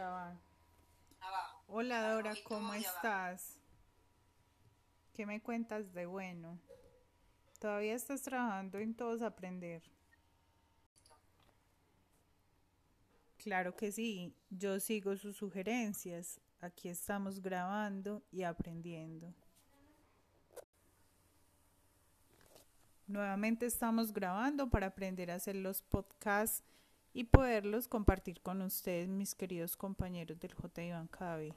grabar. Abajo. Hola Dora, ¿Y tú ¿cómo abajo? estás? ¿Qué me cuentas de bueno? ¿Todavía estás trabajando en Todos Aprender? Claro que sí, yo sigo sus sugerencias. Aquí estamos grabando y aprendiendo. Nuevamente estamos grabando para aprender a hacer los podcasts y poderlos compartir con ustedes, mis queridos compañeros del J. Iván Cabe.